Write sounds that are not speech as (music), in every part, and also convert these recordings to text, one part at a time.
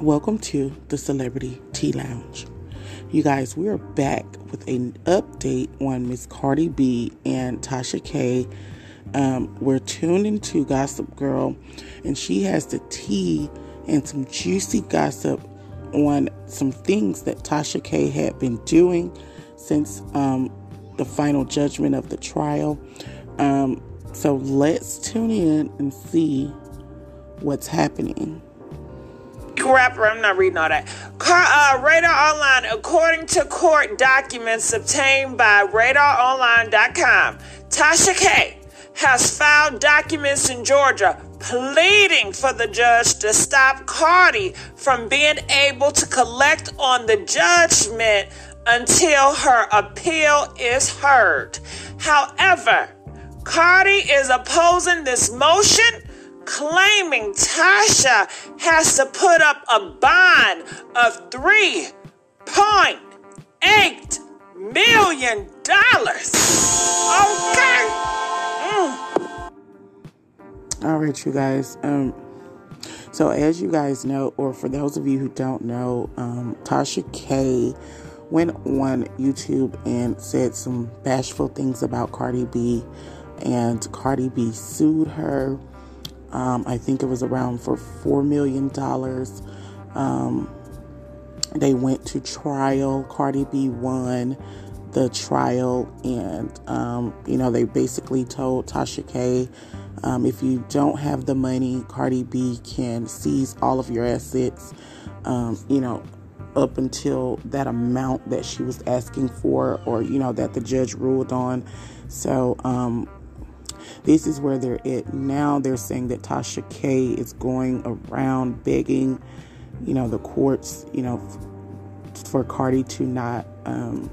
Welcome to the Celebrity Tea Lounge. You guys, we are back with an update on Miss Cardi B and Tasha K. Um, we're tuned into Gossip Girl, and she has the tea and some juicy gossip on some things that Tasha K had been doing since um, the final judgment of the trial. Um, so let's tune in and see what's happening rapper. I'm not reading all that. Car, uh, Radar Online, according to court documents obtained by RadarOnline.com, Tasha K has filed documents in Georgia pleading for the judge to stop Cardi from being able to collect on the judgment until her appeal is heard. However, Cardi is opposing this motion claiming Tasha has to put up a bond of $3.8 million. Okay. Mm. All right, you guys. Um, so as you guys know, or for those of you who don't know, um, Tasha K went on YouTube and said some bashful things about Cardi B, and Cardi B sued her um, I think it was around for $4 million. Um, they went to trial. Cardi B won the trial, and um, you know they basically told Tasha K, um, if you don't have the money, Cardi B can seize all of your assets. Um, you know, up until that amount that she was asking for, or you know that the judge ruled on. So um, this is where they're at now. They're saying that Tasha K is going around begging, you know, the courts, you know, for Cardi to not um,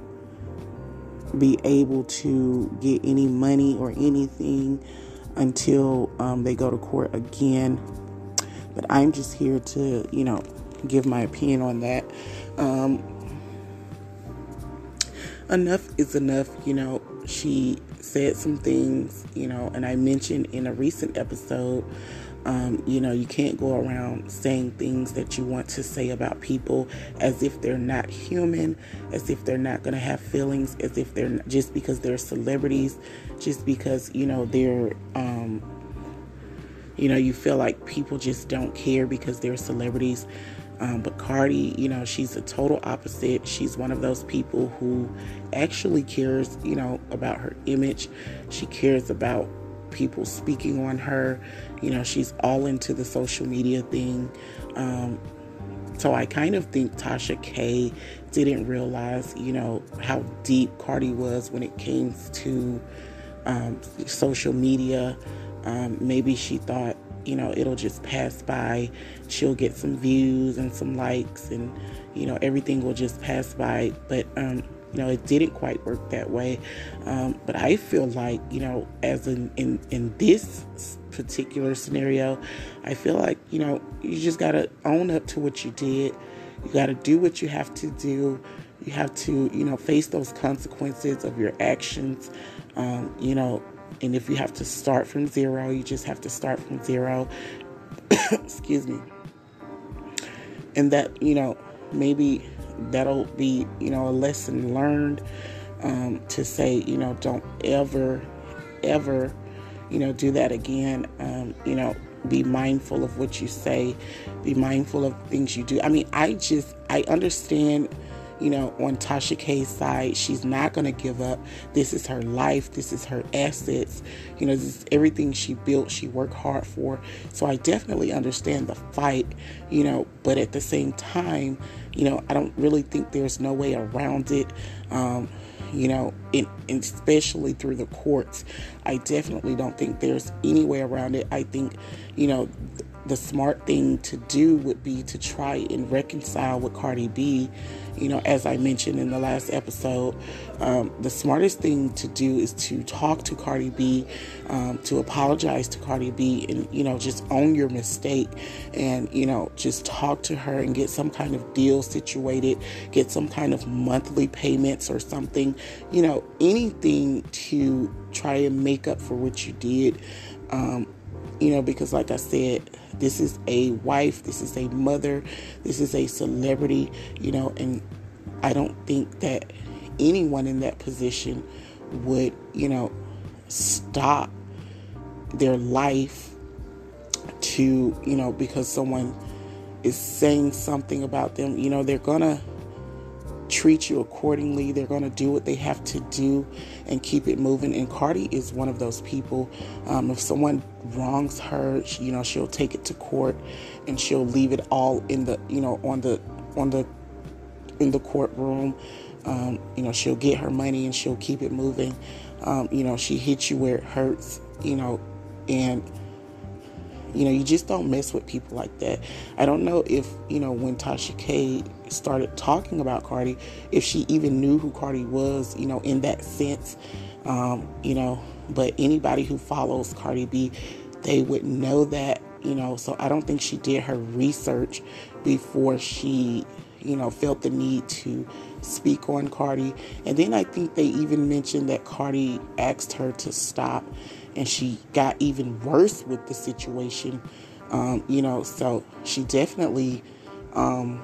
be able to get any money or anything until um, they go to court again. But I'm just here to, you know, give my opinion on that. Um, enough is enough, you know. She said some things, you know, and I mentioned in a recent episode, um, you know, you can't go around saying things that you want to say about people as if they're not human, as if they're not going to have feelings, as if they're not, just because they're celebrities, just because, you know, they're, um, you know, you feel like people just don't care because they're celebrities. Um, but Cardi, you know, she's the total opposite. She's one of those people who actually cares, you know, about her image. She cares about people speaking on her. You know, she's all into the social media thing. Um, so I kind of think Tasha K didn't realize, you know, how deep Cardi was when it came to um, social media. Um, maybe she thought you know, it'll just pass by. She'll get some views and some likes, and you know, everything will just pass by. But um, you know, it didn't quite work that way. Um, but I feel like, you know, as in, in in this particular scenario, I feel like you know, you just gotta own up to what you did. You gotta do what you have to do. You have to, you know, face those consequences of your actions. Um, you know, and if you have to start from zero, you just have to start from zero. (coughs) Excuse me. And that, you know, maybe that'll be, you know, a lesson learned um, to say, you know, don't ever, ever, you know, do that again. Um, you know, be mindful of what you say, be mindful of things you do. I mean, I just, I understand you know, on Tasha K's side, she's not going to give up. This is her life. This is her assets. You know, this is everything she built, she worked hard for. So I definitely understand the fight, you know, but at the same time, you know, I don't really think there's no way around it. Um, you know, in, especially through the courts. I definitely don't think there's any way around it. I think, you know, the smart thing to do would be to try and reconcile with Cardi B. You know, as I mentioned in the last episode, um, the smartest thing to do is to talk to Cardi B, um, to apologize to Cardi B, and, you know, just own your mistake and, you know, just talk to her and get some kind of deal situated, get some kind of monthly payments or something, you know, anything to try and make up for what you did. Um, you know, because like I said, this is a wife, this is a mother, this is a celebrity, you know, and I don't think that anyone in that position would, you know, stop their life to, you know, because someone is saying something about them, you know, they're gonna treat you accordingly. They're going to do what they have to do and keep it moving. And Cardi is one of those people. Um, if someone wrongs her, you know, she'll take it to court and she'll leave it all in the, you know, on the, on the, in the courtroom. Um, you know, she'll get her money and she'll keep it moving. Um, you know, she hits you where it hurts, you know, and you know, you just don't mess with people like that. I don't know if, you know, when Tasha K started talking about Cardi, if she even knew who Cardi was, you know, in that sense. Um, you know, but anybody who follows Cardi B, they would know that, you know, so I don't think she did her research before she, you know, felt the need to speak on Cardi. And then I think they even mentioned that Cardi asked her to stop and she got even worse with the situation. Um, you know, so she definitely, um,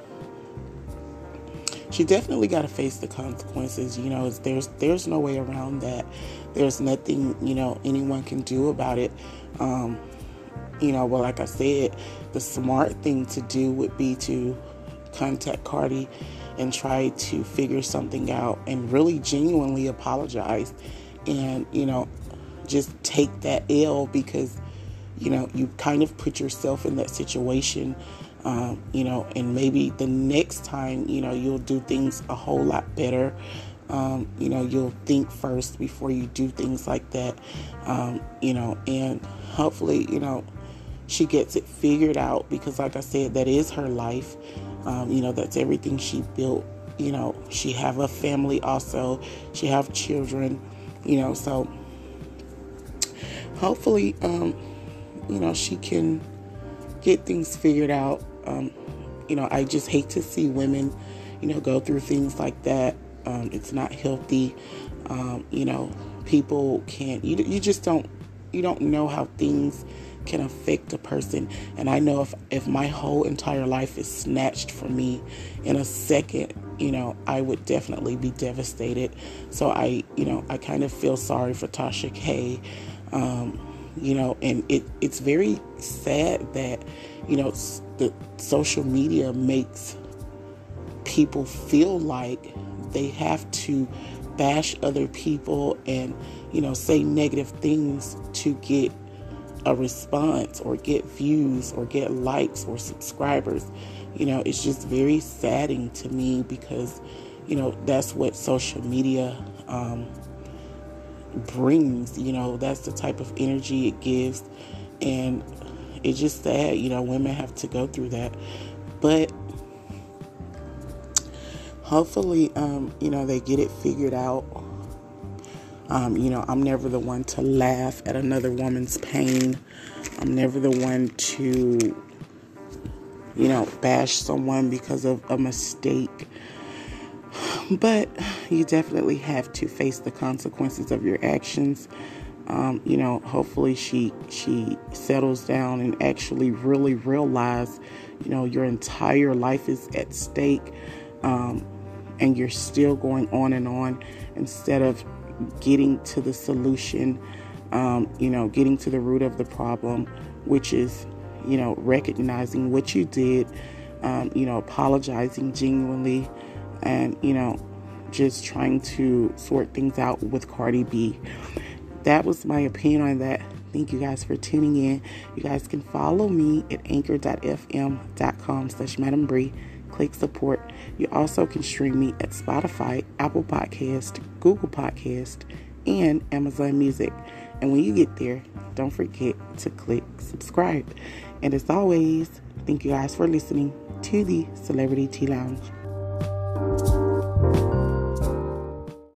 she definitely got to face the consequences. You know, there's there's no way around that. There's nothing you know anyone can do about it. Um, you know, but like I said, the smart thing to do would be to contact Cardi and try to figure something out and really genuinely apologize and you know just take that ill because, you know, you kind of put yourself in that situation, um, you know, and maybe the next time, you know, you'll do things a whole lot better. Um, you know, you'll think first before you do things like that, um, you know, and hopefully, you know, she gets it figured out because, like I said, that is her life. Um, you know, that's everything she built. You know, she have a family also. She have children. You know, so hopefully, um, you know, she can get things figured out. Um, you know, I just hate to see women, you know, go through things like that. Um, it's not healthy. Um, you know, people can't. You you just don't you don't know how things can affect a person. And I know if if my whole entire life is snatched from me in a second, you know, I would definitely be devastated. So I, you know, I kind of feel sorry for Tasha K. Um, you know, and it, it's very sad that, you know, the social media makes people feel like they have to bash other people and, you know, say negative things to get a response or get views or get likes or subscribers. You know, it's just very saddening to me because, you know, that's what social media um, brings. You know, that's the type of energy it gives. And it's just sad, you know, women have to go through that. But hopefully, um, you know, they get it figured out. Um, you know, I'm never the one to laugh at another woman's pain. I'm never the one to, you know, bash someone because of a mistake. But you definitely have to face the consequences of your actions. Um, you know, hopefully she she settles down and actually really realize, you know, your entire life is at stake, um, and you're still going on and on instead of getting to the solution. Um, you know, getting to the root of the problem, which is, you know, recognizing what you did, um, you know, apologizing genuinely, and you know just trying to sort things out with Cardi B. That was my opinion on that. Thank you guys for tuning in. You guys can follow me at anchor.fm.com slash Madam Bree. click support. You also can stream me at Spotify, Apple Podcast, Google Podcast, and Amazon Music. And when you get there, don't forget to click subscribe. And as always, thank you guys for listening to the Celebrity Tea Lounge.